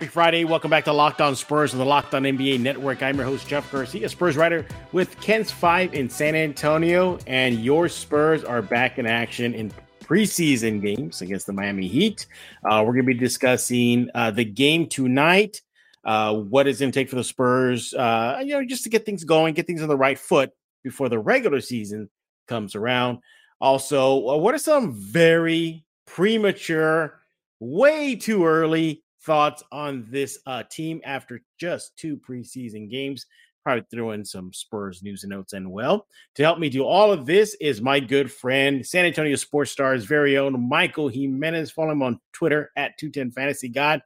Happy Friday. Welcome back to Locked On Spurs on the Locked On NBA Network. I'm your host, Jeff Garcia, Spurs writer with Kens 5 in San Antonio. And your Spurs are back in action in preseason games against the Miami Heat. Uh, we're going to be discussing uh, the game tonight, uh, what it's going to take for the Spurs, uh, you know, just to get things going, get things on the right foot before the regular season comes around. Also, uh, what are some very premature, way too early thoughts on this uh, team after just two preseason games. Probably throw in some Spurs news and notes and well. To help me do all of this is my good friend, San Antonio Sports Stars very own Michael Jimenez. Follow him on Twitter at 210 Fantasy God.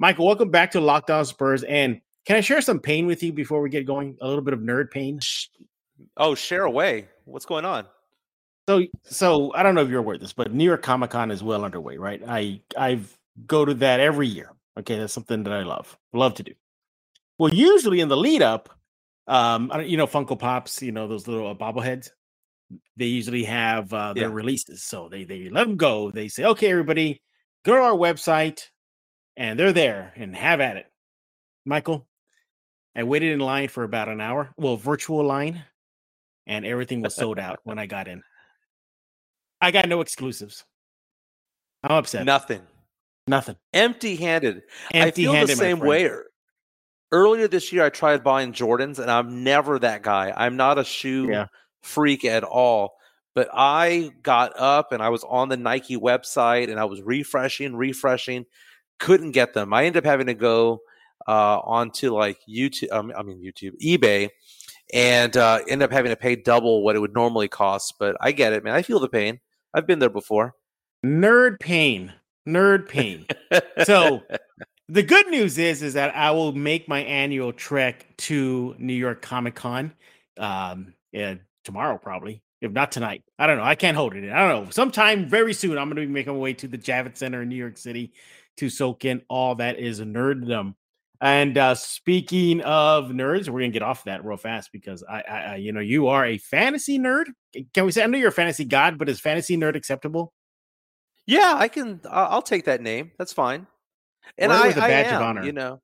Michael, welcome back to Locked On Spurs. And can I share some pain with you before we get going? A little bit of nerd pain. Oh, share away. What's going on? So, so I don't know if you're aware of this, but New York Comic Con is well underway, right? I I've go to that every year. Okay, that's something that I love, love to do. Well, usually in the lead up, um, you know, Funko Pops, you know, those little uh, bobbleheads, they usually have uh, their yeah. releases. So they they let them go. They say, okay, everybody, go to our website, and they're there and have at it. Michael, I waited in line for about an hour, well, virtual line, and everything was sold out when I got in. I got no exclusives. I'm upset. Nothing. Nothing. Empty handed. I feel the same way. Earlier this year, I tried buying Jordans, and I'm never that guy. I'm not a shoe yeah. freak at all. But I got up and I was on the Nike website and I was refreshing, refreshing, couldn't get them. I ended up having to go uh, onto like YouTube, um, I mean, YouTube, eBay, and uh, end up having to pay double what it would normally cost. But I get it, man. I feel the pain. I've been there before. Nerd pain nerd pain. so the good news is is that I will make my annual trek to New York Comic Con um yeah, tomorrow probably. If not tonight. I don't know. I can't hold it. I don't know. Sometime very soon I'm going to be making my way to the Javits Center in New York City to soak in all that is nerddom. And uh, speaking of nerds, we're gonna get off that real fast because I, I, I, you know, you are a fantasy nerd. Can we say I know you're a fantasy god, but is fantasy nerd acceptable? Yeah, I can. I'll take that name. That's fine. And I, I am, you know,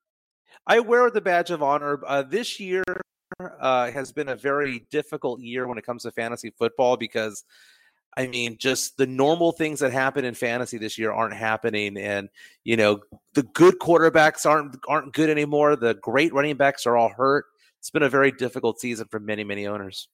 I wear the badge of honor. Uh, this year uh, has been a very difficult year when it comes to fantasy football because, I mean, just the normal things that happen in fantasy this year aren't happening, and you know, the good quarterbacks aren't aren't good anymore. The great running backs are all hurt. It's been a very difficult season for many many owners.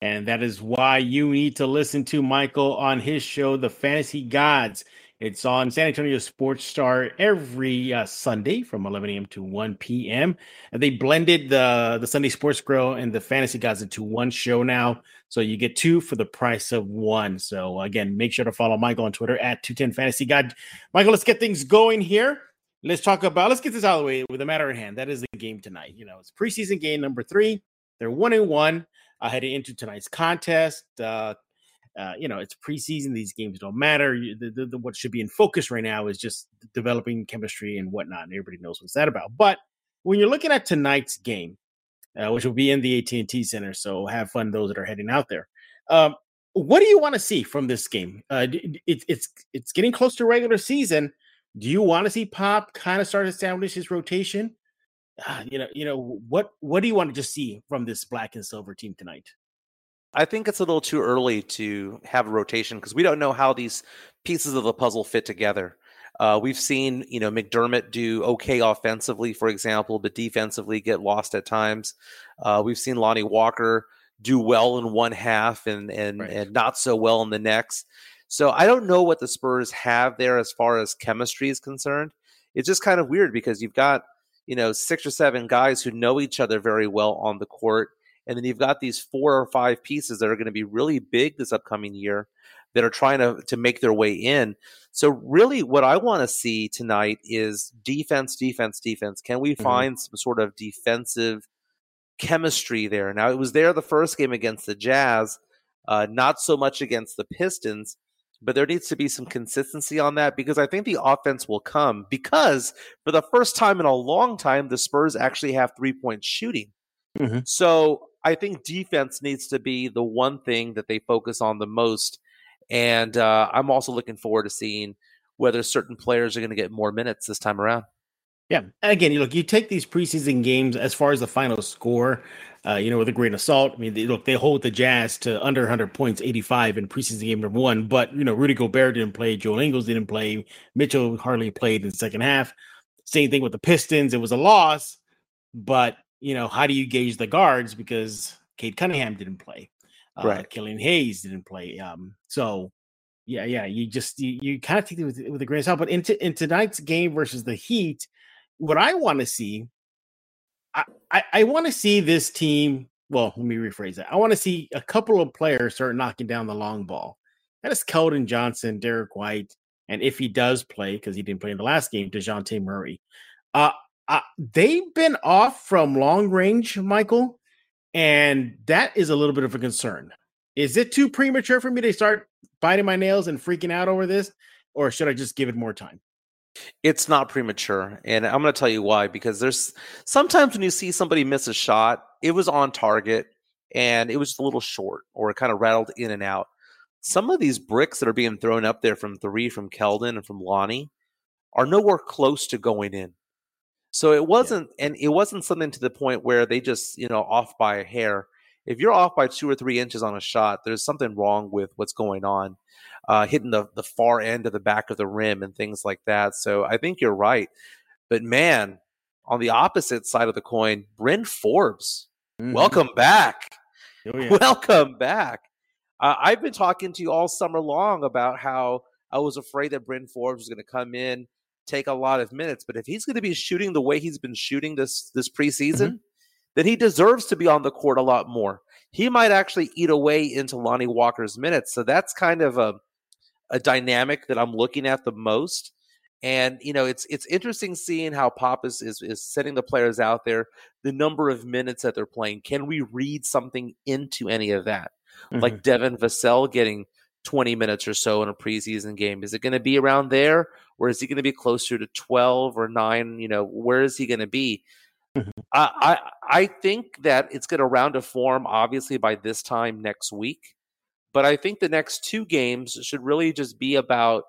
And that is why you need to listen to Michael on his show, The Fantasy Gods. It's on San Antonio Sports Star every uh, Sunday from 11 a.m. to 1 p.m. And they blended the the Sunday Sports Grill and the Fantasy Gods into one show now, so you get two for the price of one. So again, make sure to follow Michael on Twitter at 210 Fantasy God. Michael, let's get things going here. Let's talk about. Let's get this out of the way with the matter at hand. That is the game tonight. You know, it's preseason game number three. They're one and one uh, heading into tonight's contest. Uh, uh, you know, it's preseason; these games don't matter. The, the, the, what should be in focus right now is just developing chemistry and whatnot. And everybody knows what's that about. But when you're looking at tonight's game, uh, which will be in the AT&T Center, so have fun those that are heading out there. Um, what do you want to see from this game? Uh, it, it's it's getting close to regular season. Do you want to see Pop kind of start to establish his rotation? Uh, you know, you know what what do you want to just see from this black and silver team tonight? I think it's a little too early to have a rotation because we don't know how these pieces of the puzzle fit together. Uh, we've seen, you know, McDermott do okay offensively, for example, but defensively get lost at times. Uh, we've seen Lonnie Walker do well in one half and and right. and not so well in the next. So I don't know what the Spurs have there as far as chemistry is concerned. It's just kind of weird because you've got you know, six or seven guys who know each other very well on the court. And then you've got these four or five pieces that are going to be really big this upcoming year that are trying to, to make their way in. So, really, what I want to see tonight is defense, defense, defense. Can we mm-hmm. find some sort of defensive chemistry there? Now, it was there the first game against the Jazz, uh, not so much against the Pistons but there needs to be some consistency on that because I think the offense will come because for the first time in a long time, the Spurs actually have three point shooting. Mm-hmm. So I think defense needs to be the one thing that they focus on the most. And uh, I'm also looking forward to seeing whether certain players are going to get more minutes this time around. Yeah. Again, you look, you take these preseason games as far as the final score, uh, you know, with a grain of salt. I mean, they, look, they hold the Jazz to under 100 points, 85 in preseason game number one. But, you know, Rudy Gobert didn't play. Joel Ingles didn't play. Mitchell hardly played in the second half. Same thing with the Pistons. It was a loss. But, you know, how do you gauge the guards? Because Cade Cunningham didn't play. Uh, right. Killian Hayes didn't play. Um, so, yeah, yeah, you just you, you kind of take it with, with a grain of salt. But in, t- in tonight's game versus the Heat, what I want to see, I, I, I want to see this team. Well, let me rephrase that. I want to see a couple of players start knocking down the long ball. That is Keldon Johnson, Derrick White, and if he does play, because he didn't play in the last game, Dejounte Murray. Uh, uh, they've been off from long range, Michael, and that is a little bit of a concern. Is it too premature for me to start biting my nails and freaking out over this, or should I just give it more time? It's not premature, and I'm going to tell you why. Because there's sometimes when you see somebody miss a shot, it was on target and it was just a little short, or it kind of rattled in and out. Some of these bricks that are being thrown up there from three from Keldon and from Lonnie are nowhere close to going in. So it wasn't, yeah. and it wasn't something to the point where they just, you know, off by a hair. If you're off by two or three inches on a shot, there's something wrong with what's going on uh, hitting the, the far end of the back of the rim and things like that. So I think you're right. But man, on the opposite side of the coin, Bryn Forbes, mm-hmm. welcome back. Oh, yeah. Welcome back. Uh, I've been talking to you all summer long about how I was afraid that Bryn Forbes was going to come in, take a lot of minutes. But if he's going to be shooting the way he's been shooting this this preseason, mm-hmm. Then he deserves to be on the court a lot more. He might actually eat away into Lonnie Walker's minutes. So that's kind of a a dynamic that I'm looking at the most. And you know, it's it's interesting seeing how Pop is, is is setting the players out there, the number of minutes that they're playing. Can we read something into any of that? Mm-hmm. Like Devin Vassell getting 20 minutes or so in a preseason game. Is it going to be around there, or is he going to be closer to 12 or nine? You know, where is he going to be? Mm-hmm. I, I I think that it's going to round a form obviously by this time next week. But I think the next two games should really just be about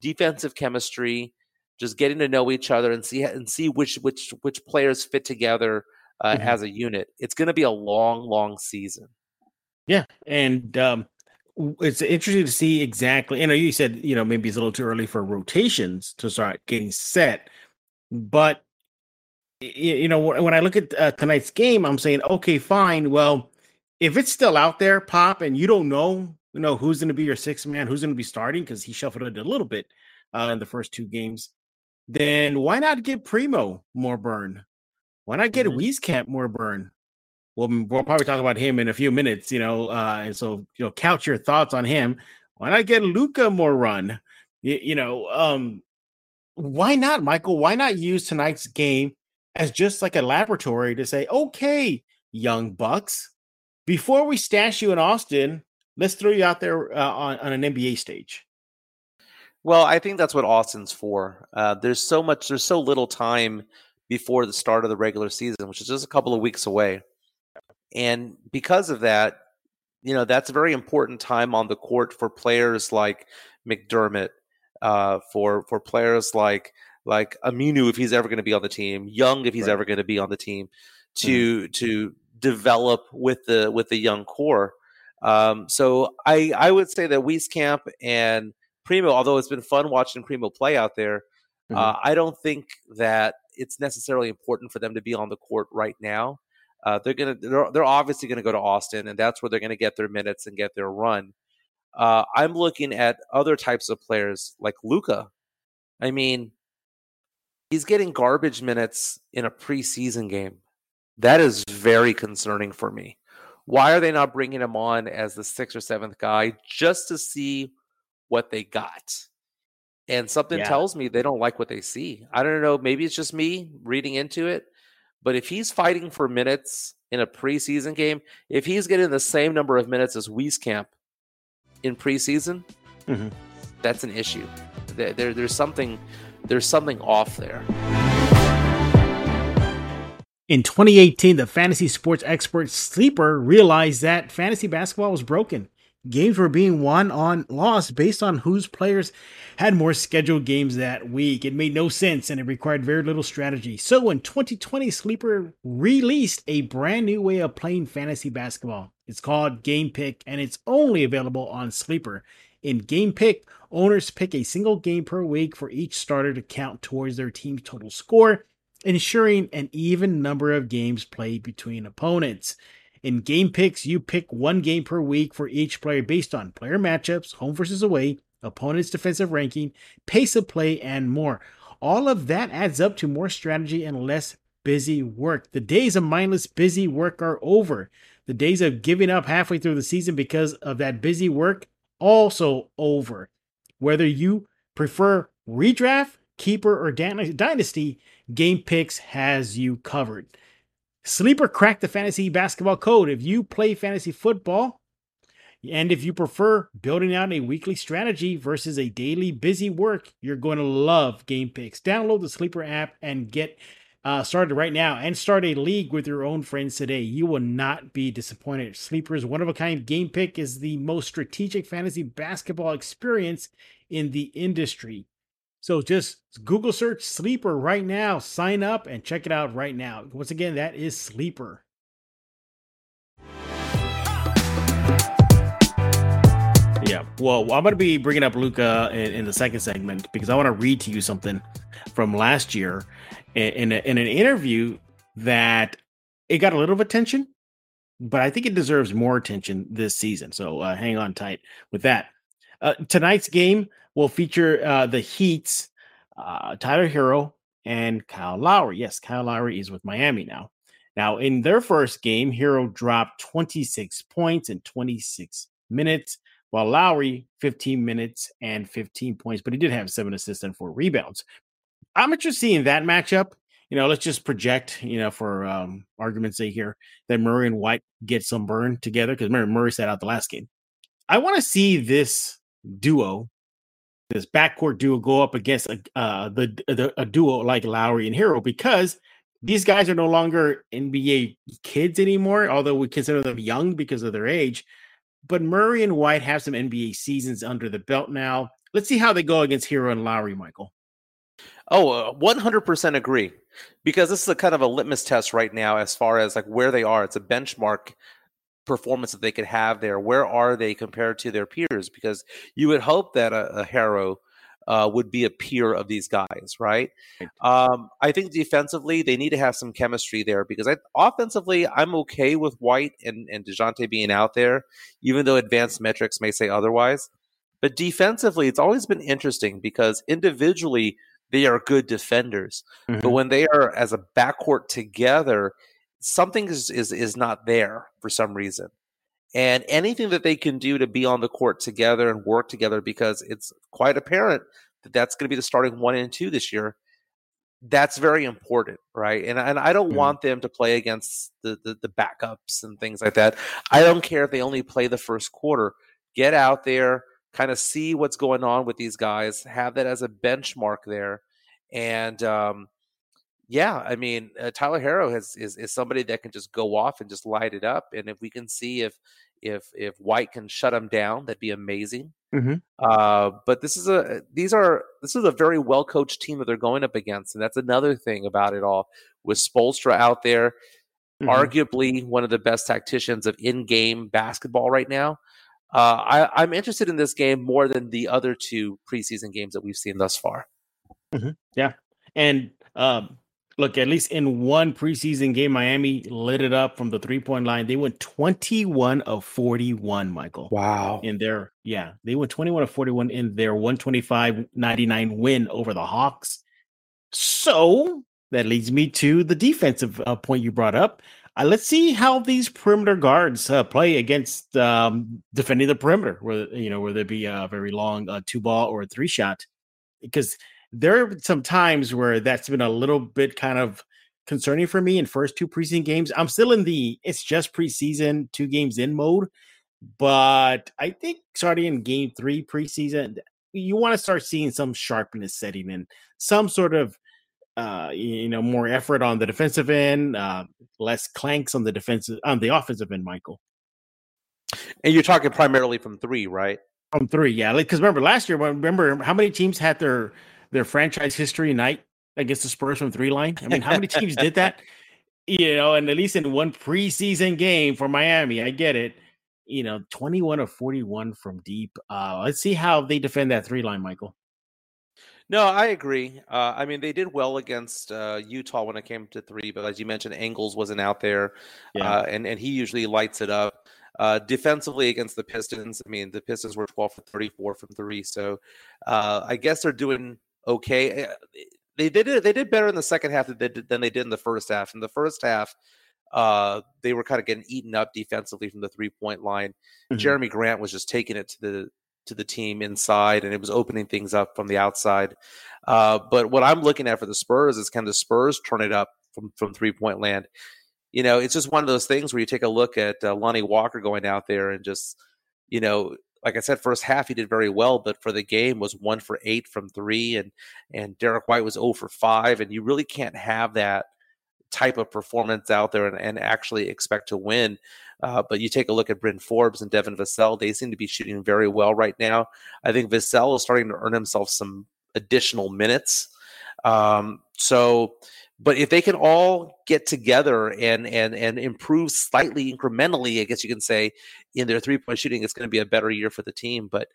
defensive chemistry, just getting to know each other and see and see which which which players fit together uh, mm-hmm. as a unit. It's going to be a long, long season. Yeah, and um, it's interesting to see exactly. You know, you said you know maybe it's a little too early for rotations to start getting set, but you know when I look at uh, tonight's game, I'm saying okay, fine. Well, if it's still out there, Pop, and you don't know, you know who's going to be your sixth man, who's going to be starting because he shuffled it a little bit uh, in the first two games, then why not give Primo more burn? Why not get mm-hmm. Wieskamp more burn? Well, we'll probably talk about him in a few minutes, you know. Uh, and so, you know, couch your thoughts on him. Why not get Luka more run? You, you know, um, why not, Michael? Why not use tonight's game as just like a laboratory to say, okay, young bucks, before we stash you in Austin, let's throw you out there uh, on, on an NBA stage. Well, I think that's what Austin's for. Uh, there's so much, there's so little time before the start of the regular season, which is just a couple of weeks away. And because of that, you know, that's a very important time on the court for players like McDermott, uh, for for players like like Aminu if he's ever going to be on the team, Young if he's right. ever going to be on the team, to mm-hmm. to develop with the with the young core. Um, so I I would say that Wieskamp and Primo, although it's been fun watching Primo play out there, mm-hmm. uh, I don't think that it's necessarily important for them to be on the court right now. Uh, they're gonna they're, they're obviously gonna go to Austin, and that's where they're gonna get their minutes and get their run. Uh, I'm looking at other types of players like Luka. I mean, he's getting garbage minutes in a preseason game. That is very concerning for me. Why are they not bringing him on as the sixth or seventh guy just to see what they got? And something yeah. tells me they don't like what they see. I don't know. Maybe it's just me reading into it. But if he's fighting for minutes in a preseason game, if he's getting the same number of minutes as Wieskamp in preseason, mm-hmm. that's an issue. There, there, there's something, there's something off there. In 2018, the fantasy sports expert Sleeper realized that fantasy basketball was broken. games were being won on lost based on whose players had more scheduled games that week. It made no sense and it required very little strategy. So in 2020, Sleeper released a brand new way of playing fantasy basketball. It's called Game Pick and it's only available on Sleeper. In Game Pick, owners pick a single game per week for each starter to count towards their team's total score, ensuring an even number of games played between opponents. In game picks, you pick one game per week for each player based on player matchups, home versus away, opponent's defensive ranking, pace of play, and more. All of that adds up to more strategy and less busy work. The days of mindless busy work are over. The days of giving up halfway through the season because of that busy work also over. Whether you prefer redraft, keeper, or dynasty, Game Picks has you covered. Sleeper cracked the fantasy basketball code. If you play fantasy football, and if you prefer building out a weekly strategy versus a daily busy work, you're going to love Game Picks. Download the Sleeper app and get uh, started right now and start a league with your own friends today. You will not be disappointed. Sleeper's one of a kind game pick is the most strategic fantasy basketball experience in the industry. So just Google search Sleeper right now, sign up and check it out right now. Once again, that is Sleeper. Yeah, well, I'm going to be bringing up Luka in, in, the second segment because I want to read to you something from last year in, in, a, in an interview that it got a little of attention, but I think it deserves more attention this season. So uh, hang on tight with that. Uh, tonight's game will feature uh, the Heat's uh, Tyler Herro and Kyle Lowry. Yes, Kyle Lowry is with Miami now. Now, in their first game, Herro dropped 26 points in 26 minutes, while Lowry 15 minutes and 15 points, but he did have seven assists and four rebounds. I'm interested in that matchup. You know, let's just project, you know, for um, argument's sake here, that Murray and White get some burn together because Murray, Murray sat out the last game. I want to see this duo this backcourt duo go up against a, uh, the, the a duo like Lowry and Herro because these guys are no longer NBA kids anymore, although we consider them young because of their age. But Murray and White have some NBA seasons under the belt now. Let's see how they go against Herro and Lowry, Michael. Oh, uh, 100% agree. Because this is a kind of a litmus test right now as far as like where they are. It's a benchmark performance that they could have there. Where are they compared to their peers? Because you would hope that a, a Herro uh, would be a peer of these guys, right? Um, I think defensively they need to have some chemistry there because I, offensively I'm okay with White and, and Dejounte being out there, even though advanced metrics may say otherwise. But defensively, it's always been interesting because individually they are good defenders, mm-hmm. but when they are as a backcourt together, something is, is is not there for some reason and anything that they can do to be on the court together and work together because it's quite apparent that that's going to be the starting one and two this year that's very important right? And, and i don't mm-hmm. want them to play against the, the, the backups and things like that. I don't care if they only play the first quarter. Get out there kind of see what's going on with these guys have that as a benchmark there. And um, yeah, I mean, uh, Tyler Herro has is is somebody that can just go off and just light it up, and if we can see if if if White can shut him down, that'd be amazing. Mm-hmm. Uh, but this is a these are this is a very well coached team that they're going up against, and that's another thing about it all. With Spoelstra out there, mm-hmm. arguably one of the best tacticians of in game basketball right now. Uh, I, I'm interested in this game more than the other two preseason games that we've seen thus far. Mm-hmm. Yeah, and um, look, at least in one preseason game, Miami lit it up from the three point line. They went 21 of 41, Michael. Wow. In their, yeah, they went 21 of 41 in their 125 99 win over the Hawks. So that leads me to the defensive uh, point you brought up. Uh, let's see how these perimeter guards uh, play against um, defending the perimeter, where you know whether it be a very long uh, two ball or a three shot, because there are some times where that's been a little bit kind of concerning for me in first two preseason games. I'm still in the it's just preseason, two games in mode, but I think starting in game three preseason, you want to start seeing some sharpness setting in, some sort of uh you know more effort on the defensive end, uh less clanks on the defensive on the offensive end, Michael. And you're talking primarily from three, right? From three, yeah. Because like, remember last year, remember how many teams had their their franchise history night against the Spurs from three line? I mean, how many teams did that? You know, and at least in one preseason game for Miami, I get it. You know, 21 of 41 from deep. Uh, let's see how they defend that three line, Michael. No, I agree. Uh, I mean, they did well against uh, Utah when it came to three, but as you mentioned, Ingles wasn't out there, yeah. uh, and and he usually lights it up. Uh, defensively against the Pistons, I mean, the Pistons were 12 for 34 from three, so uh, I guess they're doing okay. Eh, they did. They did better in the second half than they did, than they did in the first half. In the first half, uh, they were kind of getting eaten up defensively from the three point line. Mm-hmm. Jerami Grant was just taking it to the to the team inside, and it was opening things up from the outside. Uh, but what I'm looking at for the Spurs is can the Spurs turn it up from from three point land? You know, it's just one of those things where you take a look at uh, Lonnie Walker going out there and just, you know, like I said, first half he did very well, but for the game was one for eight from three, and and Derrick White was zero oh for five, and you really can't have that type of performance out there and, and actually expect to win. Uh, but you take a look at Bryn Forbes and Devin Vassell; they seem to be shooting very well right now. I think Vassell is starting to earn himself some additional minutes. Um, so, but if they can all get together and and and improve slightly incrementally, I guess you can say in their three point shooting, it's going to be a better year for the team. But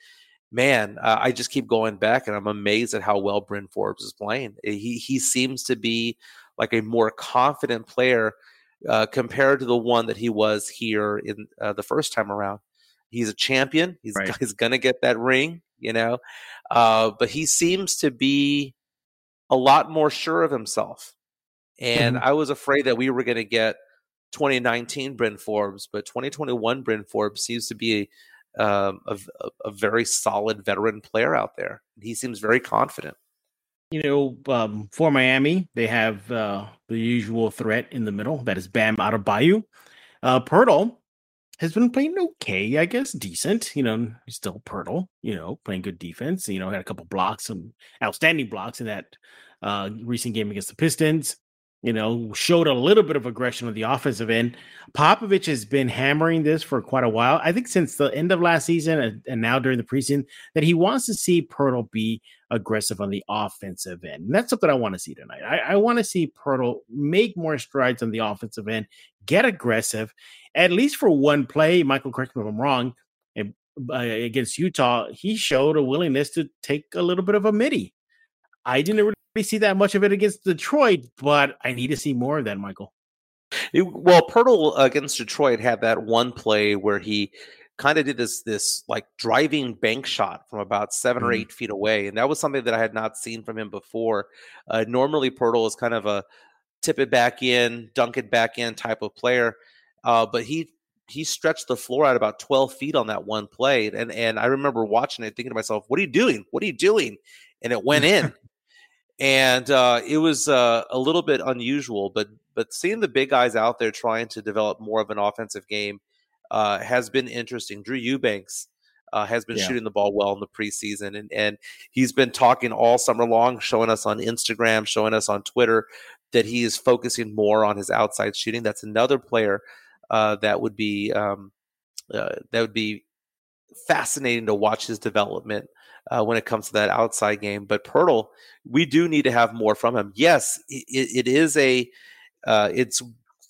man, uh, I just keep going back, and I'm amazed at how well Bryn Forbes is playing. He he seems to be like a more confident player uh, compared to the one that he was here in uh, the first time around. He's a champion. He's right. he's gonna get that ring, you know, uh, but he seems to be a lot more sure of himself. And mm-hmm. I was afraid that we were going to get 2019 Bryn Forbes, but 2021 Bryn Forbes seems to be a, um, a, a very solid veteran player out there. He seems very confident you know, um, for Miami, they have uh, the usual threat in the middle. That is Bam Adebayo. Uh, Poeltl has been playing okay, I guess, decent. You know, he's still Poeltl. You know, playing good defense. You know, had a couple blocks, some outstanding blocks in that uh, recent game against the Pistons you know, showed a little bit of aggression on the offensive end. Popovich has been hammering this for quite a while. I think since the end of last season and, and now during the preseason, that he wants to see Poeltl be aggressive on the offensive end. And that's something I want to see tonight. I, I want to see Poeltl make more strides on the offensive end, get aggressive, at least for one play. Michael, correct me if I'm wrong. And, uh, against Utah, he showed a willingness to take a little bit of a midi. I didn't really see that much of it against Detroit, but I need to see more of that, Michael. It, well, Poeltl against Detroit had that one play where he kind of did this this like driving bank shot from about 7 mm-hmm. or eight feet away, and that was something that I had not seen from him before. Uh, normally, Poeltl is kind of a tip it back in, dunk it back in type of player, uh, but he he stretched the floor out about 12 feet on that one play and and I remember watching it thinking to myself what are you doing what are you doing and it went in and uh, it was uh, a little bit unusual. But but seeing the big guys out there trying to develop more of an offensive game uh, has been interesting. Drew Eubanks uh, has been yeah. shooting the ball well in the preseason, and and he's been talking all summer long, showing us on Instagram, showing us on Twitter that he is focusing more on his outside shooting. That's another player uh, that would be um, uh, that would be fascinating to watch his development uh, when it comes to that outside game. But Poeltl, we do need to have more from him. Yes, it, it is a uh, it's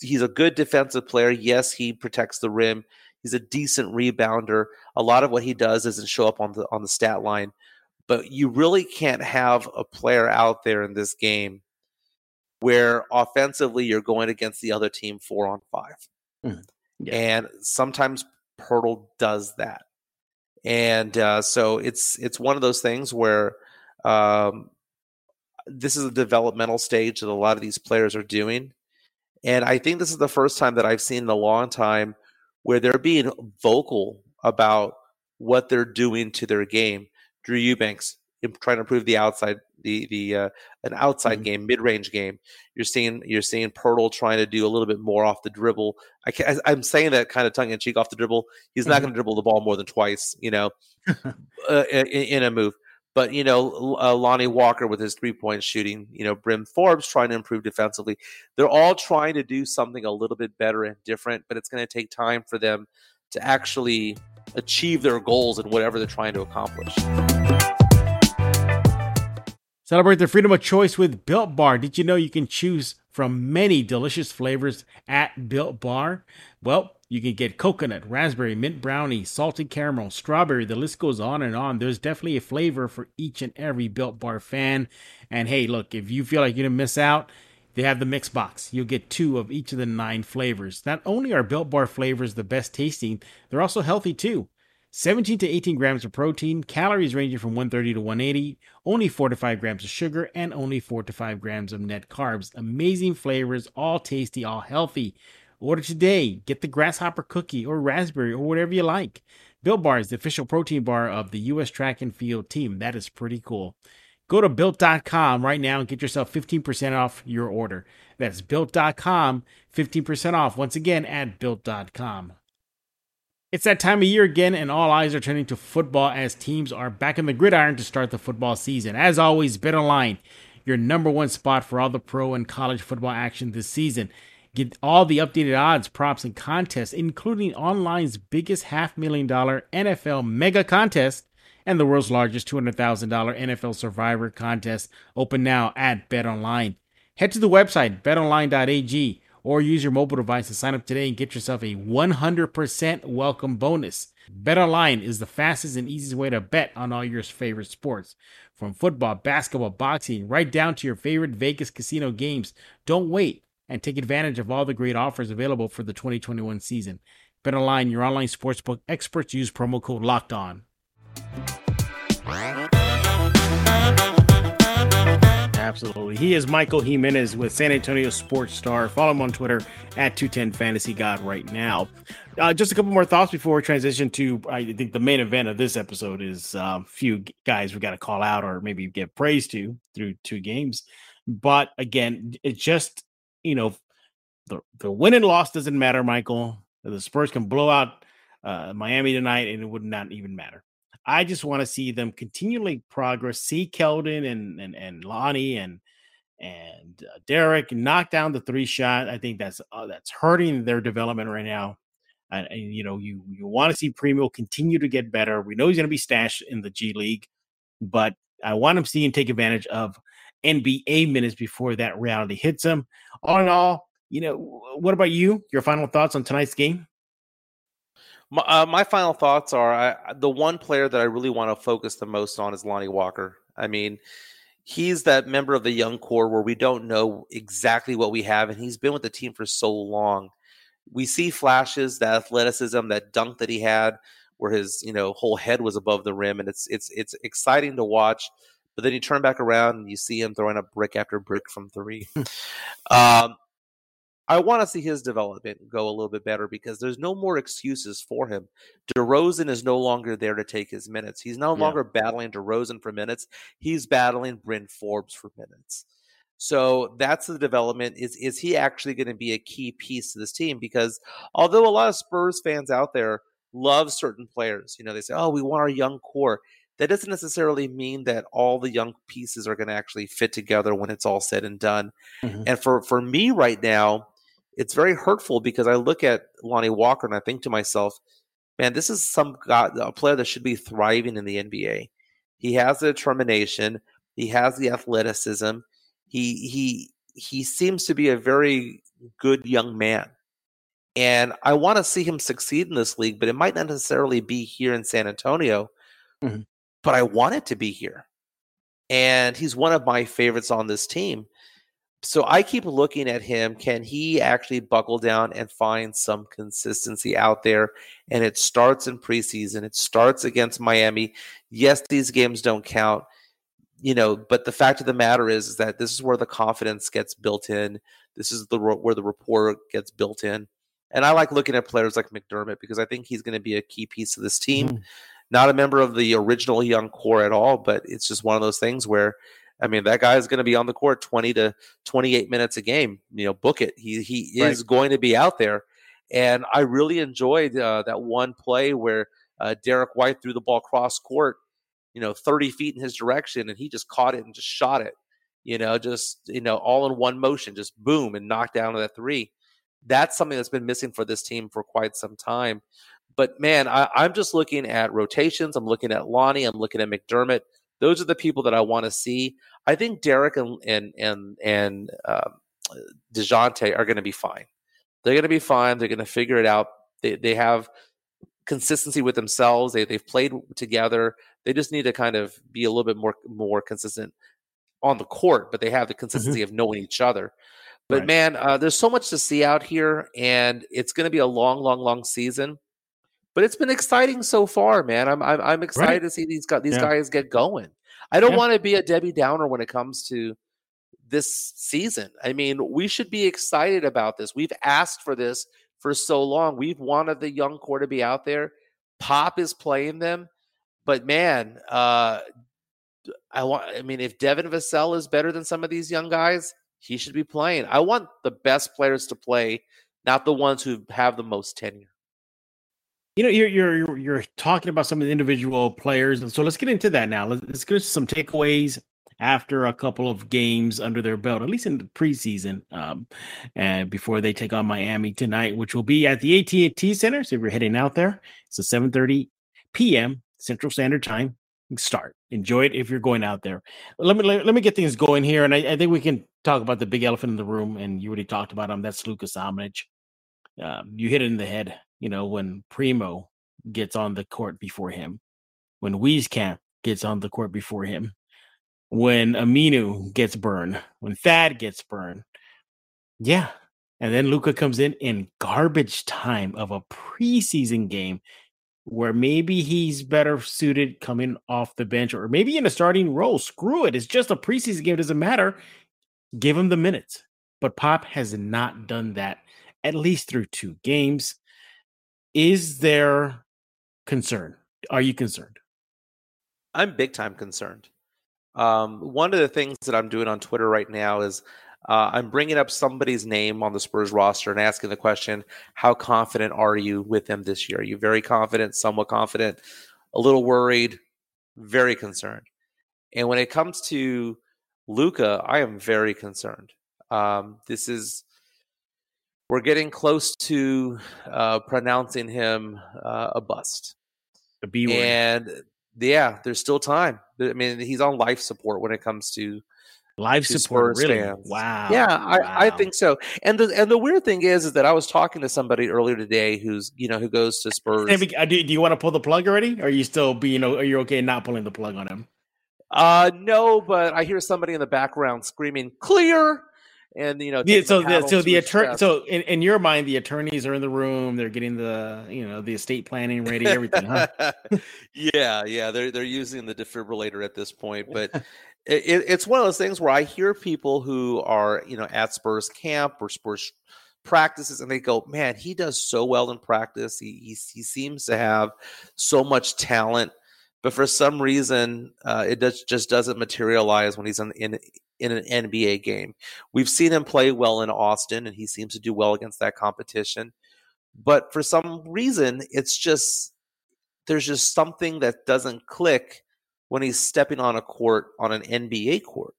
he's a good defensive player. Yes, he protects the rim. He's a decent rebounder. A lot of what he does doesn't show up on the on the stat line, but you really can't have a player out there in this game where offensively you're going against the other team four on 5 mm, yeah. And sometimes Poeltl does that and uh, so it's it's one of those things where um, this is a developmental stage that a lot of these players are doing, and I think this is the first time that I've seen in a long time where they're being vocal about what they're doing to their game. Drew Eubanks trying to improve the outside the the uh, an outside mm-hmm. game, mid range game. You're seeing you're seeing Poeltl trying to do a little bit more off the dribble. I can, I, am saying that kind of tongue in cheek off the dribble. He's mm-hmm. not going to dribble the ball more than twice, you know, uh, in, in, a move. But you know, uh, Lonnie Walker with his three point shooting, you know, Bryn Forbes trying to improve defensively. They're all trying to do something a little bit better and different, but it's going to take time for them to actually achieve their goals and whatever they're trying to accomplish. Celebrate the freedom of choice with Built Bar. Did you know you can choose from many delicious flavors at Built Bar? Well, you can get coconut, raspberry, mint brownie, salted caramel, strawberry. The list goes on and on. There's definitely a flavor for each and every Built Bar fan. And hey, look, if you feel like you're going to miss out, they have the mix box. You'll get two of each of the nine flavors. Not only are Built Bar flavors the best tasting, they're also healthy too. 17 to 18 grams of protein, calories ranging from 130 to 180, only 4 to 5 grams of sugar, and only 4 to 5 grams of net carbs. Amazing flavors, all tasty, all healthy. Order today. Get the grasshopper cookie or raspberry or whatever you like. Built Bar is the official protein bar of the U.S. track and field team. That is pretty cool. Go to built.com right now and get yourself 15% off your order. That's built.com, 15% off once again at built.com. It's that time of year again, and all eyes are turning to football as teams are back in the gridiron to start the football season. As always, BetOnline, your number one spot for all the pro and college football action this season. Get all the updated odds, props, and contests, including online's biggest half million dollar NFL mega contest and the world's largest $200,000 NFL Survivor contest, open now at BetOnline. Head to the website, betonline.ag or use your mobile device to sign up today and get yourself a 100% welcome bonus. BetOnline is the fastest and easiest way to bet on all your favorite sports. From football, basketball, boxing, right down to your favorite Vegas casino games. Don't wait and take advantage of all the great offers available for the 2021 season. BetOnline, your online sportsbook experts use promo code LOCKED ON. Absolutely. He is Michael Jimenez with San Antonio Sports Star. Follow him on Twitter at 210 Fantasy God right now. Uh, just a couple more thoughts before we transition to, I think, the main event of this episode is a uh, few guys we got to call out or maybe give praise to through two games. But again, it just, you know, the, the win and loss doesn't matter, Michael. The Spurs can blow out uh, Miami tonight and it would not even matter. I just want to see them continually progress. See Keldon and and and Lonnie and and uh, Derrick knock down the three shot. I think that's uh, that's hurting their development right now. And, and you know, you you want to see Primo continue to get better. We know he's going to be stashed in the G League, but I want him to see him take advantage of NBA minutes before that reality hits him. All in all, you know, what about you? Your final thoughts on tonight's game? My, uh, my final thoughts are I, the one player that I really want to focus the most on is Lonnie Walker. I mean, he's that member of the young core where we don't know exactly what we have, and he's been with the team for so long. We see flashes, that athleticism, that dunk that he had, where his you know whole head was above the rim, and it's it's it's exciting to watch. But then you turn back around and you see him throwing up brick after brick from three. um, I want to see his development go a little bit better because there's no more excuses for him. DeRozan is no longer there to take his minutes. He's no yeah. longer battling DeRozan for minutes. He's battling Bryn Forbes for minutes. So that's the development. Is is he actually going to be a key piece to this team? Because although a lot of Spurs fans out there love certain players, you know, they say, "Oh, we want our young core." That doesn't necessarily mean that all the young pieces are going to actually fit together when it's all said and done. Mm-hmm. And for for me right now, it's very hurtful because I look at Lonnie Walker and I think to myself, man, this is some guy, a player that should be thriving in the NBA. He has the determination, he has the athleticism, he he he seems to be a very good young man. And I want to see him succeed in this league, but it might not necessarily be here in San Antonio. Mm-hmm. But I want it to be here. And he's one of my favorites on this team so I keep looking at him. Can he actually buckle down and find some consistency out there? And it starts in preseason. It starts against Miami. Yes, these games don't count, you know, but the fact of the matter is, is that this is where the confidence gets built in. This is the where the rapport gets built in. And I like looking at players like McDermott because I think he's going to be a key piece of this team. Mm. Not a member of the original young core at all, but it's just one of those things where I mean, that guy is going to be on the court 20 to 28 minutes a game. You know, book it. He he is right. going to be out there. And I really enjoyed uh, that one play where uh, Derrick White threw the ball cross court, you know, 30 feet in his direction, and he just caught it and just shot it. You know, just you know, all in one motion, just boom and knocked down that three. That's something that's been missing for this team for quite some time. But man, I, I'm just looking at rotations. I'm looking at Lonnie. I'm looking at McDermott. Those are the people that I want to see. I think Derrick and and and and um, Dejounte are going to be fine. They're going to be fine. They're going to figure it out. They they have consistency with themselves. They they've played together. They just need to kind of be a little bit more more consistent on the court, but they have the mm-hmm. consistency mm-hmm. of knowing each other. But right. man, uh, there's so much to see out here, and it's going to be a long, long, long season. But it's been exciting so far, man. I'm I'm, I'm excited right. to see these these yeah. guys get going. I don't yeah. want to be a Debbie Downer when it comes to this season. I mean, we should be excited about this. We've asked for this for so long. We've wanted the young core to be out there. Pop is playing them, but man, uh, I want. I mean, if Devin Vassell is better than some of these young guys, he should be playing. I want the best players to play, not the ones who have the most tenure. You know, you're you're you're talking about some of the individual players, and so let's get into that now. Let's, get some takeaways after a couple of games under their belt, at least in the preseason, um, and before they take on Miami tonight, which will be at the AT&T Center. So if you're heading out there, it's a 7:30 p.m. Central Standard Time start. Enjoy it if you're going out there. Let me let, let me get things going here, and I, I, think we can talk about the big elephant in the room. And you already talked about him. That's Luka Samanic. Um, you hit it in the head. You know when Primo gets on the court before him, when Wieskamp gets on the court before him, when Aminu gets burned, when Thad gets burned. Yeah. And then Luka comes in in garbage time of a preseason game where maybe he's better suited coming off the bench or maybe in a starting role. Screw it. It's just a preseason game. It doesn't matter. Give him the minutes. But Pop has not done that at least through two games. Is there concern? Are you concerned? I'm big time concerned. Um, one of the things that I'm doing on Twitter right now is uh, I'm bringing up somebody's name on the Spurs roster and asking the question, how confident are you with them this year? Are you very confident, somewhat confident, a little worried, very concerned? And when it comes to Luka, I am very concerned. Um, this is we're getting close to uh, pronouncing him uh, a bust. A B word. And yeah, there's still time. I mean, he's on life support when it comes to live support. Spurs really? Fans. Wow. Yeah, wow. I, I think so. And the and the weird thing is, is that I was talking to somebody earlier today who's you know who goes to Spurs. Hey, uh, do, do you want to pull the plug already? Or are you still be you know are you okay not pulling the plug on him? Uh no, but I hear somebody in the background screaming clear and you know yeah, so the, so the attorney so in, in your mind the attorneys are in the room they're getting the you know the estate planning ready everything huh? yeah yeah they're they're using the defibrillator at this point but it, it's one of those things where i hear people who are you know at spurs camp or spurs practices and they go man he does so well in practice. He he, he seems to have so much talent but for some reason uh, it does, just doesn't materialize when he's in, in in an NBA game. We've seen him play well in Austin, and he seems to do well against that competition. But for some reason, it's just there's just something that doesn't click when he's stepping on a court on an NBA court.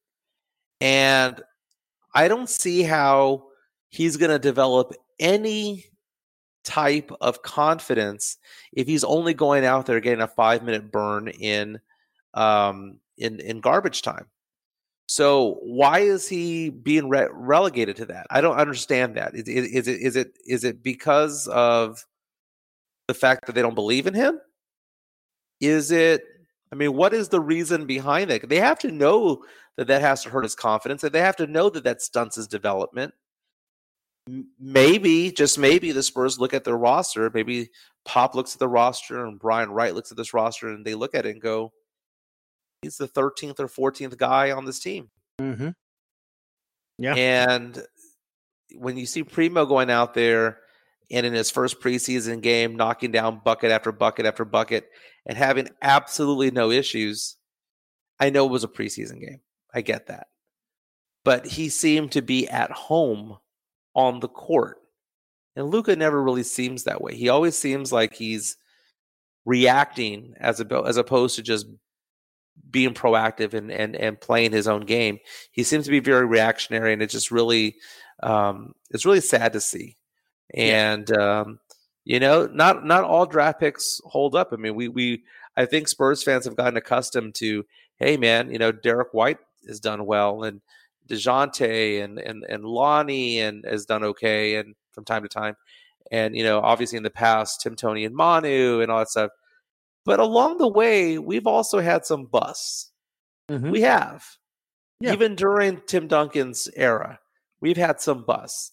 And I don't see how he's going to develop any type of confidence if he's only going out there getting a five minute burn in um, in in garbage time. So why is he being re- relegated to that? I don't understand that. Is, is, is, it is it is it because of the fact that they don't believe in him? Is it? I mean, what is the reason behind that? They have to know that that has to hurt his confidence, and they have to know that that stunts his development. Maybe, just maybe, the Spurs look at their roster. Maybe Pop looks at the roster, and Brian Wright looks at this roster, and they look at it and go, he's the 13th or 14th guy on this team. Mm-hmm. Yeah. And when you see Primo going out there and in his first preseason game, knocking down bucket after bucket after bucket and having absolutely no issues, I know it was a preseason game. I get that. But he seemed to be at home on the court. And Luka never really seems that way. He always seems like he's reacting as a, as opposed to just being proactive and, and and playing his own game. He seems to be very reactionary, and it's just really um, it's really sad to see. And um, You know, not not all draft picks hold up. I mean, we we I think Spurs fans have gotten accustomed to, hey man, you know, Derrick White has done well and Dejounte and and and Lonnie and has done okay and from time to time. And you know, obviously in the past, Tim Tony and Manu and all that stuff. But along the way, we've also had some busts. Mm-hmm. We have. Yeah. Even during Tim Duncan's era, we've had some busts.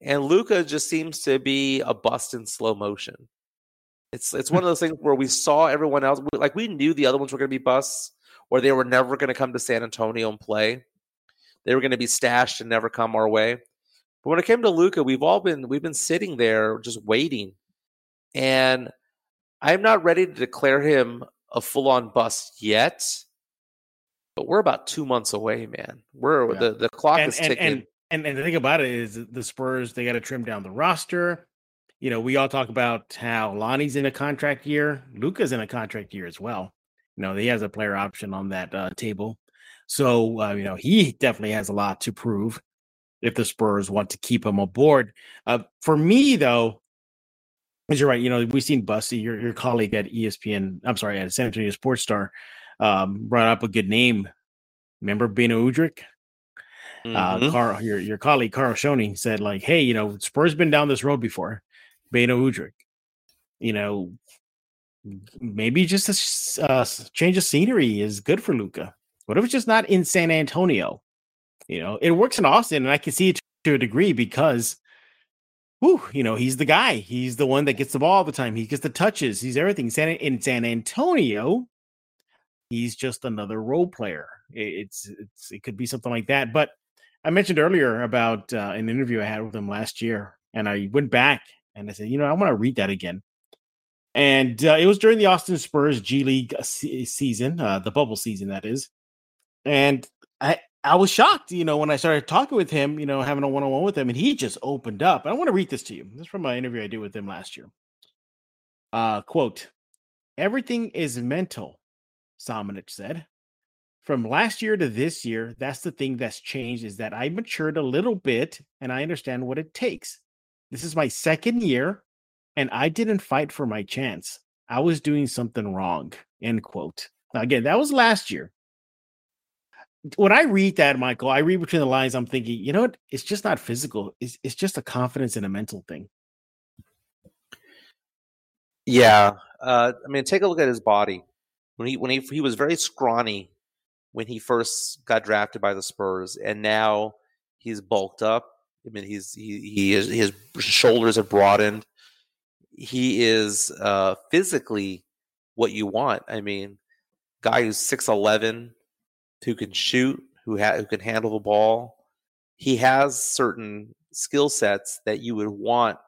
And Luka just seems to be a bust in slow motion. It's it's one of those things where we saw everyone else like we knew the other ones were going to be busts or they were never going to come to San Antonio and play. They were going to be stashed and never come our way. But when it came to Luka, we've all been we've been sitting there just waiting. And I'm not ready to declare him a full-on bust yet. But we're about two months away, man. We're yeah. the, the clock and, is ticking. And, and, and the thing about it is the Spurs, they got to trim down the roster. You know, we all talk about how Lonnie's in a contract year. Luka's in a contract year as well. You know, he has a player option on that uh, table. So, uh, you know, he definitely has a lot to prove if the Spurs want to keep him aboard. Uh, for me, though, as you're right, you know, we've seen Bussy, your, your colleague at ESPN, I'm sorry, at San Antonio Sports Star, um, brought up a good name. Remember Beno Udrih? Uh, mm-hmm. Uh, Carl, your, your colleague Carl Shoney said, like, hey, you know, Spurs been down this road before. Beno Udrih. You know, maybe just a uh, change of scenery is good for Luka. What if it's just not in San Antonio? You know, it works in Austin, and I can see it to a degree because, whew, you know, he's the guy. He's the one that gets the ball all the time. He gets the touches. He's everything. San in San Antonio, he's just another role player. It's it's it could be something like that. But I mentioned earlier about uh, an interview I had with him last year, and I went back and I said, you know, I want to read that again. And uh, it was during the Austin Spurs G League uh, season, uh, the bubble season, that is. And I, I was shocked, you know, when I started talking with him, you know, having a one on one with him, and he just opened up. I want to read this to you. This is from my interview I did with him last year. Uh, quote, everything is mental, Samanic said. From last year to this year, that's the thing that's changed is that I matured a little bit and I understand what it takes. This is my second year, and I didn't fight for my chance. I was doing something wrong. End quote. Now, again, that was last year. When I read that, Michael, I read between the lines. I'm thinking, you know what? It's just not physical. It's it's just a confidence and a mental thing. Yeah, uh, I mean, take a look at his body. When he when he he was very scrawny when he first got drafted by the Spurs, and now he's bulked up. I mean, he's he he is, his shoulders have broadened. He is uh, physically what you want. I mean, guy who's six eleven, who can shoot, who ha- who can handle the ball. He has certain skill sets that you would want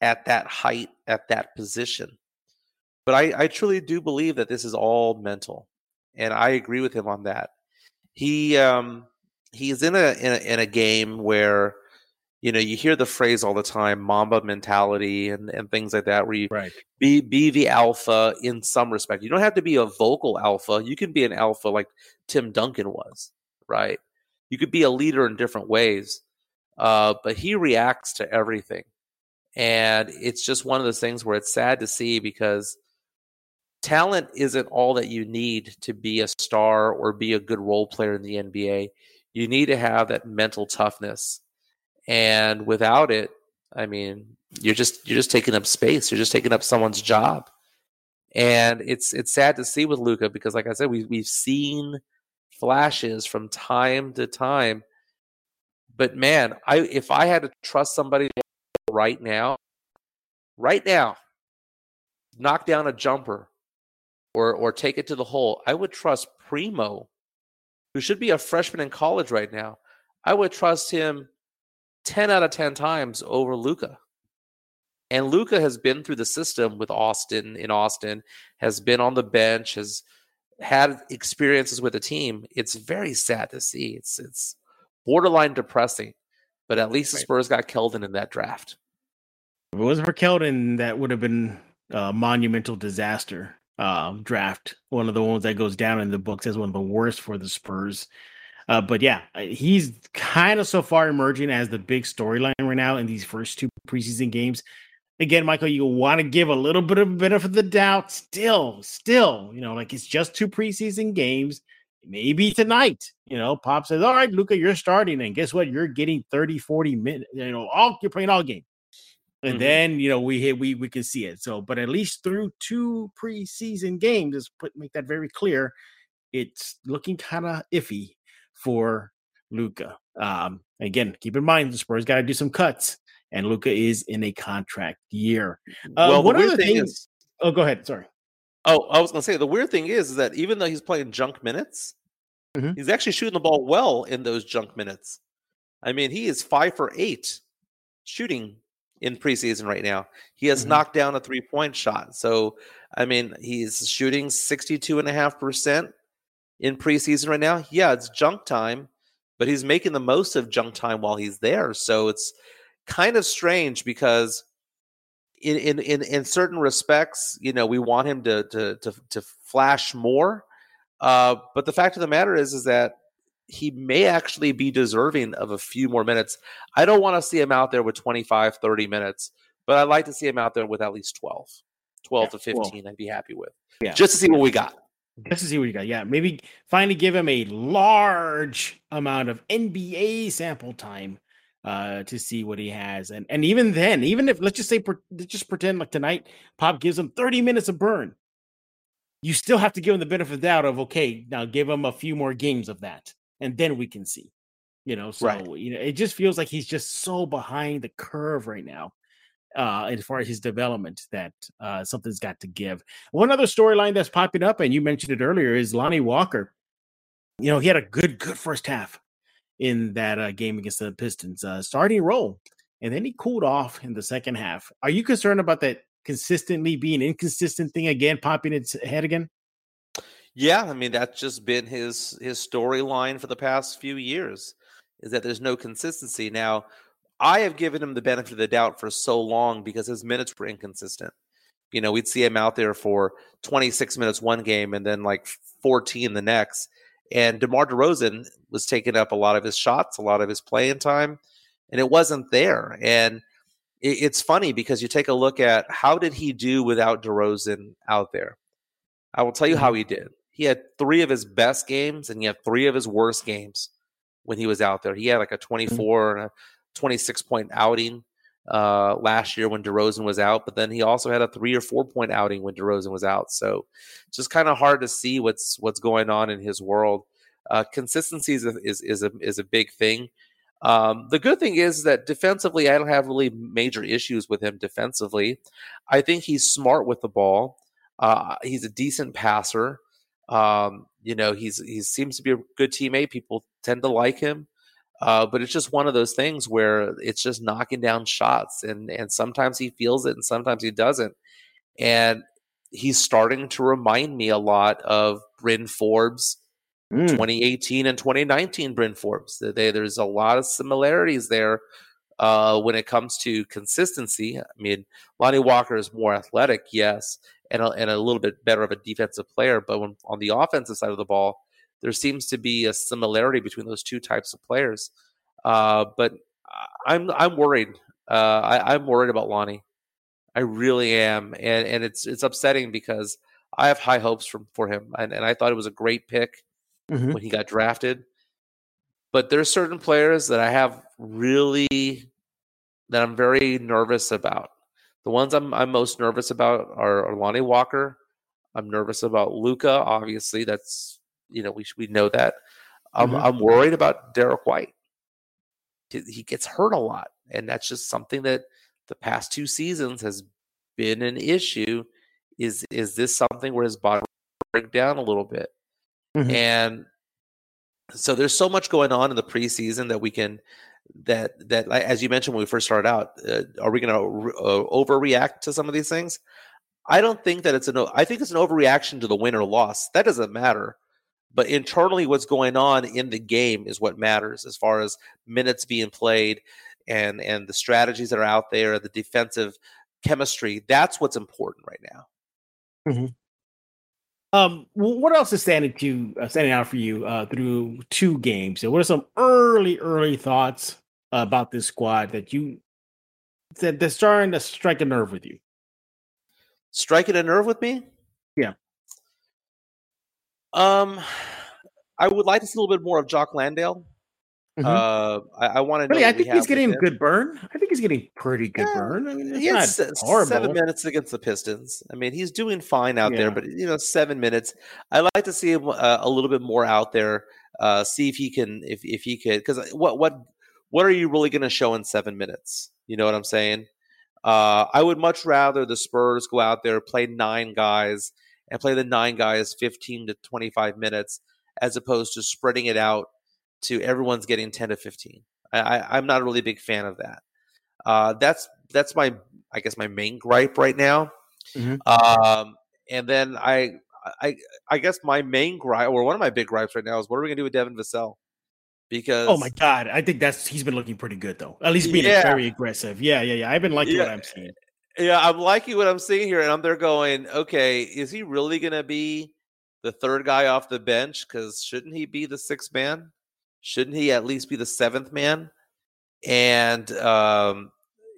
at that height, at that position. But I, I truly do believe that this is all mental, and I agree with him on that. He um, he's in a, in a in a game where you know, you hear the phrase all the time, Mamba mentality and, and things like that, where you right. be be the alpha in some respect. You don't have to be a vocal alpha. You can be an alpha like Tim Duncan was, right? You could be a leader in different ways. Uh, but he reacts to everything. And it's just one of those things where it's sad to see because talent isn't all that you need to be a star or be a good role player in the NBA. You need to have that mental toughness and without it i mean you're just you're just taking up space. You're just taking up someone's job. And it's it's sad to see with Luka because like i said we, we've seen flashes from time to time. But man i if i had to trust somebody right now right now knock down a jumper or or take it to the hole i would trust primo who should be a freshman in college right now. I would trust him 10 out of 10 times over Luka. And Luka has been through the system with Austin in Austin, has been on the bench, has had experiences with the team. It's very sad to see. It's it's borderline depressing. But at least right. Spurs got Keldon in that draft. If it wasn't for Keldon, that would have been a monumental disaster uh, draft. One of the ones that goes down in the books as one of the worst for the Spurs. Uh, but yeah, he's kind of so far emerging as the big storyline right now in these first two preseason games. again, Michael, you want to give a little bit of benefit of the doubt. Still, still, you know, like it's just two preseason games. Maybe tonight, you know, Pop says, All right, Luka, you're starting. And guess what? You're getting 30, 40 minutes, you know, all you're playing all game. And mm-hmm. then, you know, we hit we we can see it. So, but at least through two preseason games, just put make that very clear. It's looking kind of iffy for Luka. Um, again, keep in mind the Spurs got to do some cuts and Luca is in a contract year. Uh, well, one other thing is, oh, go ahead. Sorry. Oh, I was going to say the weird thing is, is that even though he's playing junk minutes, mm-hmm. he's actually shooting the ball well in those junk minutes. I mean, he is five for eight shooting in preseason right now. He has mm-hmm. knocked down a three point shot. So, I mean, he's shooting 62.5% in preseason right now. Yeah, it's junk time, but he's making the most of junk time while he's there. So it's kind of strange because in in in, in certain respects, you know, we want him to to to, to flash more. Uh, but the fact of the matter is, is that he may actually be deserving of a few more minutes. I don't want to see him out there with 25, 30 minutes, but I'd like to see him out there with at least 12, 12 yeah, to 15. I'd be happy with. Yeah. Just to see what we got. Just to see what you got. Yeah. Maybe finally give him a large amount of NBA sample time uh, to see what he has. And and even then, even if let's just say just pretend like tonight, Pop gives him 30 minutes of burn. You still have to give him the benefit of the doubt of okay, now give him a few more games of that, and then we can see. You know, so right. you know, it just feels like he's just so behind the curve right now. Uh, as far as his development, that uh, something's got to give. One other storyline that's popping up, and you mentioned it earlier, is Lonnie Walker. You know, he had a good, good first half in that uh, game against the Pistons, uh, starting role, and then he cooled off in the second half. Are you concerned about that consistently being inconsistent thing again, popping its head again? Yeah, I mean that's just been his his storyline for the past few years is that there's no consistency. Now, I have given him the benefit of the doubt for so long because his minutes were inconsistent. You know, we'd see him out there for 26 minutes one game and then like 14 the next. And DeMar DeRozan was taking up a lot of his shots, a lot of his playing time, and it wasn't there. And it, it's funny because you take a look at how did he do without DeRozan out there. I will tell you how mm-hmm. he did. He had three of his best games, and he had three of his worst games when he was out there. He had like a mm-hmm. 24 and a 26 point outing uh, last year when DeRozan was out, but then he also had a three or four point outing when DeRozan was out. So it's just kind of hard to see what's what's going on in his world. Uh, consistency is a, is, is a is a big thing. Um, the good thing is that defensively, I don't have really major issues with him defensively. I think he's smart with the ball. Uh, he's a decent passer. Um, you know, he's he seems to be a good teammate. People tend to like him. Uh, but it's just one of those things where it's just knocking down shots, and and sometimes he feels it, and sometimes he doesn't. And he's starting to remind me a lot of Bryn Forbes, mm. 2018 and 2019 Bryn Forbes. They, there's a lot of similarities there uh, when it comes to consistency. I mean, Lonnie Walker is more athletic, yes, and a, and a little bit better of a defensive player, but when on the offensive side of the ball there seems to be a similarity between those two types of players. Uh, but I'm I'm worried. Uh, I, I'm worried about Lonnie. I really am, and and it's it's upsetting because I have high hopes for for him, and, and I thought it was a great pick mm-hmm. when he got drafted. But there's certain players that I have really that I'm very nervous about. The ones I'm I'm most nervous about are, are Lonnie Walker. I'm nervous about Luka. Obviously, that's you know, we we know that. I'm, mm-hmm. I'm worried about Derrick White. He gets hurt a lot, and that's just something that the past two seasons has been an issue. Is is this something where his body break down a little bit? Mm-hmm. And so there's so much going on in the preseason that we can that that as you mentioned when we first started out, uh, are we going to uh, overreact to some of these things? I don't think that it's an. I think it's an overreaction to the win or loss. That doesn't matter. But internally, what's going on in the game is what matters as far as minutes being played and and the strategies that are out there, the defensive chemistry. That's what's important right now. Mm-hmm. Um, what else is standing to uh, standing out for you uh, through two games? So what are some early early thoughts about this squad that you that they're starting to strike a nerve with you. Striking a nerve with me? Yeah. Um, I would like to see a little bit more of Jock Landale. Mm-hmm. Uh, I, I want to really, I think he's getting good burn. I think he's getting pretty good yeah, burn. I mean, he had seven minutes against the Pistons. I mean, he's doing fine out yeah. there, but you know, seven minutes. I like to see him uh, a little bit more out there. Uh, see if he can, if if he could, because what what what are you really going to show in seven minutes? You know what I'm saying? Uh, I would much rather the Spurs go out there, play nine guys, and play the nine guys 15 to 25 minutes, as opposed to spreading it out to everyone's getting 10 to 15. I, am not a really big fan of that. Uh, that's that's my I guess my main gripe right now. Mm-hmm. Um, and then I I I guess my main gripe or one of my big gripes right now is what are we gonna do with Devin Vassell? Because oh my god, I think that's he's been looking pretty good though. At least being yeah. very aggressive. Yeah, yeah, yeah. I've been liking yeah. what I'm seeing. Yeah, I'm liking what I'm seeing here, and I'm there going, okay, is he really gonna be the third guy off the bench? Because shouldn't he be the sixth man? Shouldn't he at least be the seventh man? And um,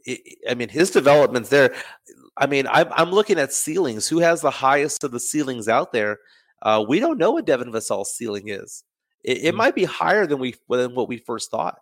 it, I mean, his development's there. I mean, I'm, I'm looking at ceilings. Who has the highest of the ceilings out there? Uh, we don't know what Devin Vassell's ceiling is. It, it mm-hmm. might be higher than we than what we first thought.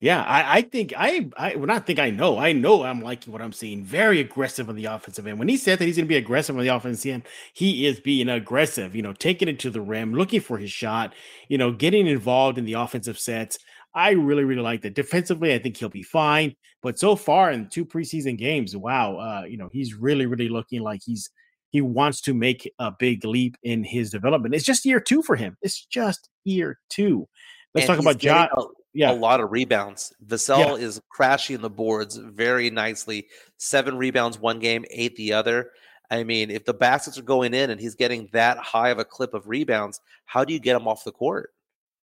Yeah, I, I think I I well, not think I know. I know I'm liking what I'm seeing. Very aggressive on the offensive end. When he said that he's going to be aggressive on the offensive end, he is being aggressive. You know, taking it to the rim, looking for his shot. You know, getting involved in the offensive sets. I really really like that. Defensively, I think he'll be fine. But so far in two preseason games, wow, uh, you know, he's really really looking like he's he wants to make a big leap in his development. It's just year two for him. It's just year two. Let's and talk about John yeah. a lot of rebounds. Vassell yeah. is crashing the boards very nicely. Seven rebounds one game, eight the other. I mean, if the baskets are going in and he's getting that high of a clip of rebounds, how do you get him off the court?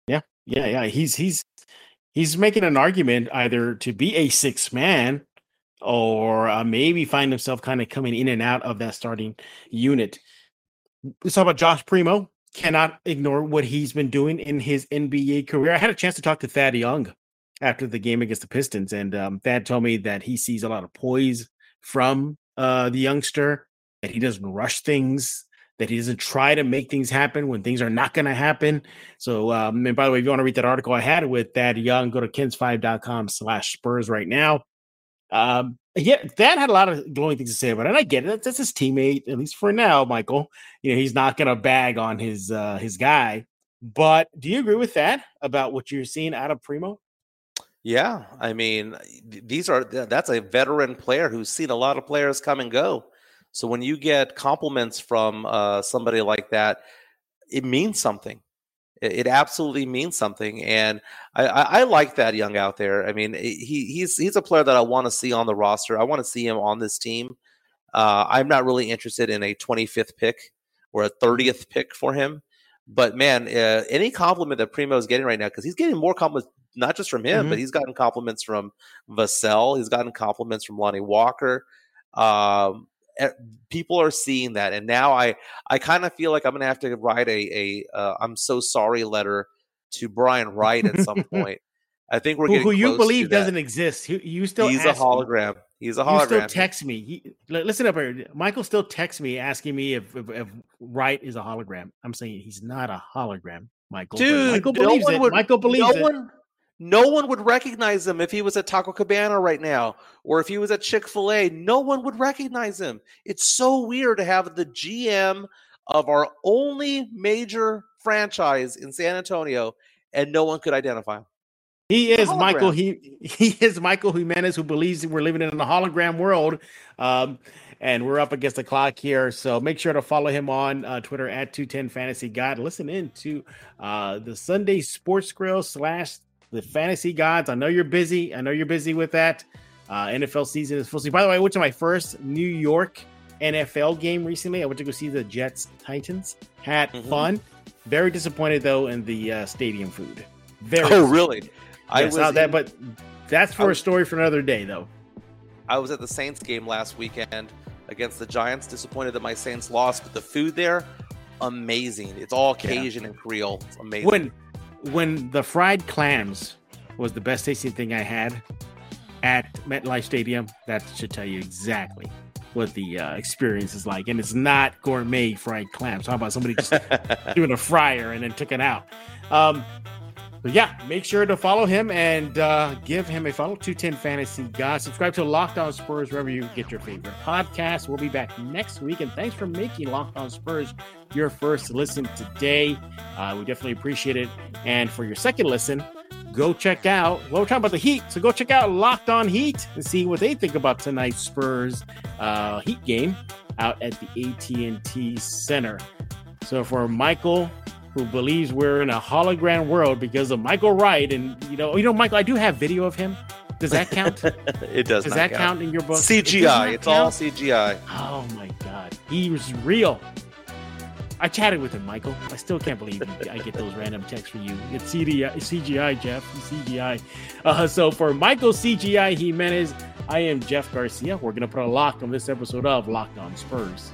Yeah, yeah, yeah. He's he's he's making an argument either to be a six man or uh, maybe find himself kind of coming in and out of that starting unit. Let's talk about Josh Primo cannot ignore what he's been doing in his NBA career. I had a chance to talk to Thad Young after the game against the Pistons, and um, Thad told me that he sees a lot of poise from uh, the youngster, that he doesn't rush things, that he doesn't try to make things happen when things are not going to happen. So, um, and by the way, if you want to read that article I had with Thad Young, go to kens5.com slash Spurs right now. Um, yeah, Thad had a lot of glowing things to say about it. And I get it. That's his teammate, at least for now, Michael. You know, he's not gonna bag on his uh his guy. But do you agree with that about what you're seeing out of Primo? Yeah, I mean, these are that's a veteran player who's seen a lot of players come and go. So when you get compliments from uh, somebody like that, it means something. It, absolutely means something, and I, I, I, like that young out there. I mean, he he's he's a player that I want to see on the roster. I want to see him on this team. Uh, I'm not really interested in a 25th pick or a 30th pick for him. But man, uh, any compliment that Primo is getting right now, because he's getting more compliments, not just from him, mm-hmm. but he's gotten compliments from Vassell. He's gotten compliments from Lonnie Walker. Um, people are seeing that and now i i kind of feel like i'm gonna have to write a a uh, i'm so sorry letter to brian wright at some point. I think we're who, who you believe doesn't exist. You, you still he's a hologram me, he's a hologram you still text me. He, listen up here. Michael still texts me asking me if, if, if wright is a hologram. I'm saying he's not a hologram. Michael Dude, michael believes no it. would, michael believes no it. one, no one would recognize him if he was at Taco Cabana right now or if he was at Chick fil A. No one would recognize him. It's so weird to have the GM of our only major franchise in San Antonio and no one could identify him. He is Michael. He he is Michael Jimenez, who believes we're living in a hologram world, um, and we're up against the clock here. So make sure to follow him on uh, Twitter at two ten Fantasy God. Listen in to uh, the Sunday Sports Grill slash the fantasy gods. I know you're busy. I know you're busy with that. Uh, NFL season is full. By the way, I went to my first New York NFL game recently. I went to go see the Jets Titans. Had mm-hmm. fun. Very disappointed though in the uh, stadium food. Very. Oh, really? I yes, was that, but that's for was, a story for another day, though. I was at the Saints game last weekend against the Giants. Disappointed that my Saints lost, but the food there, amazing. It's all Cajun yeah. and Creole. It's amazing. When when the fried clams was the best tasting thing I had, at MetLife Stadium, that should tell you exactly what the uh, experience is like. And it's not gourmet fried clams. How about somebody just doing a fryer and then took it out? Um, but yeah, make sure to follow him and uh, give him a follow. 210 Fantasy God. Subscribe to Locked On Spurs wherever you get your favorite podcast. We'll be back next week. And thanks for making Locked On Spurs your first listen today. Uh, we definitely appreciate it. And for your second listen, go check out. Well, we're talking about the Heat, so go check out Locked On Heat and see what they think about tonight's Spurs uh, Heat game out at the AT&T Center. So for Michael, who believes we're in a hologram world because of Michael Wright, and you know, you know, Michael, I do have video of him. Does that count? it does. Does that count. count in your book? CGI. It it's all CGI. Oh my god, he was real. I chatted with him, Michael. I still can't believe you, I get those random texts from you. It's CGI, CGI Jeff, CGI. Uh, so for Michael CGI Jimenez, I am Jeff Garcia. We're gonna put a lock on this episode of Locked On Spurs.